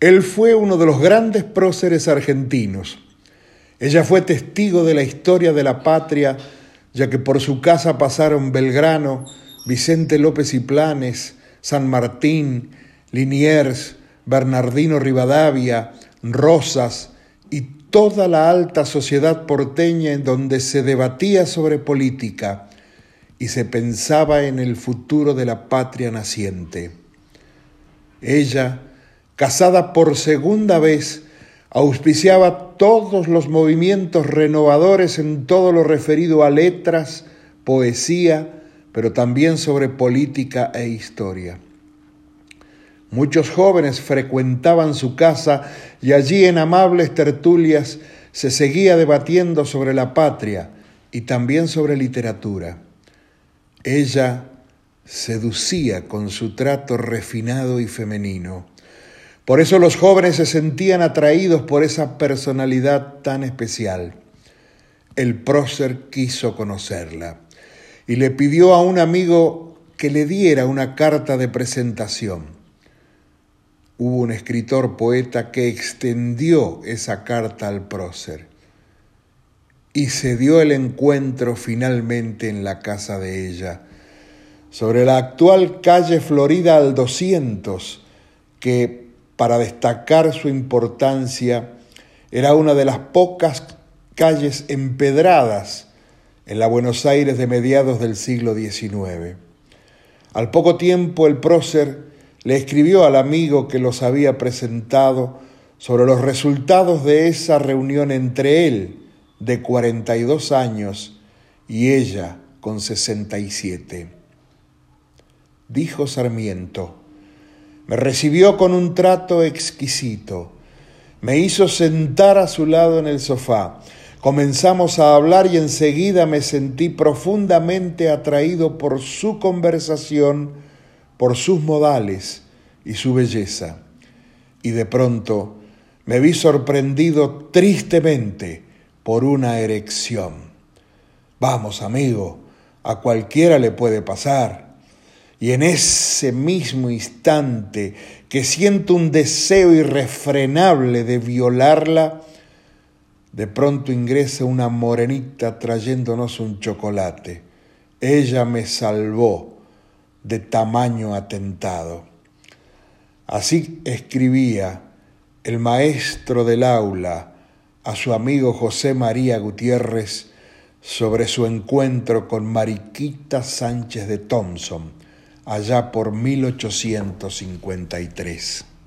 Él fue uno de los grandes próceres argentinos. Ella fue testigo de la historia de la patria, ya que por su casa pasaron Belgrano, Vicente López y Planes, San Martín, Liniers, Bernardino Rivadavia, Rosas y toda la alta sociedad porteña en donde se debatía sobre política y se pensaba en el futuro de la patria naciente. Ella, casada por segunda vez, auspiciaba todos los movimientos renovadores en todo lo referido a letras, poesía, pero también sobre política e historia. Muchos jóvenes frecuentaban su casa y allí en amables tertulias se seguía debatiendo sobre la patria y también sobre literatura. Ella seducía con su trato refinado y femenino. Por eso los jóvenes se sentían atraídos por esa personalidad tan especial. El prócer quiso conocerla y le pidió a un amigo que le diera una carta de presentación. Hubo un escritor poeta que extendió esa carta al prócer y se dio el encuentro finalmente en la casa de ella, sobre la actual calle Florida al 200, que, para destacar su importancia, era una de las pocas calles empedradas en la Buenos Aires de mediados del siglo XIX. Al poco tiempo el prócer le escribió al amigo que los había presentado sobre los resultados de esa reunión entre él, de 42 años, y ella, con 67. Dijo Sarmiento, me recibió con un trato exquisito, me hizo sentar a su lado en el sofá, comenzamos a hablar y enseguida me sentí profundamente atraído por su conversación, por sus modales y su belleza. Y de pronto me vi sorprendido tristemente por una erección. Vamos, amigo, a cualquiera le puede pasar. Y en ese mismo instante que siento un deseo irrefrenable de violarla, de pronto ingresa una morenita trayéndonos un chocolate. Ella me salvó de tamaño atentado. Así escribía el maestro del aula a su amigo José María Gutiérrez sobre su encuentro con Mariquita Sánchez de Thompson, allá por 1853.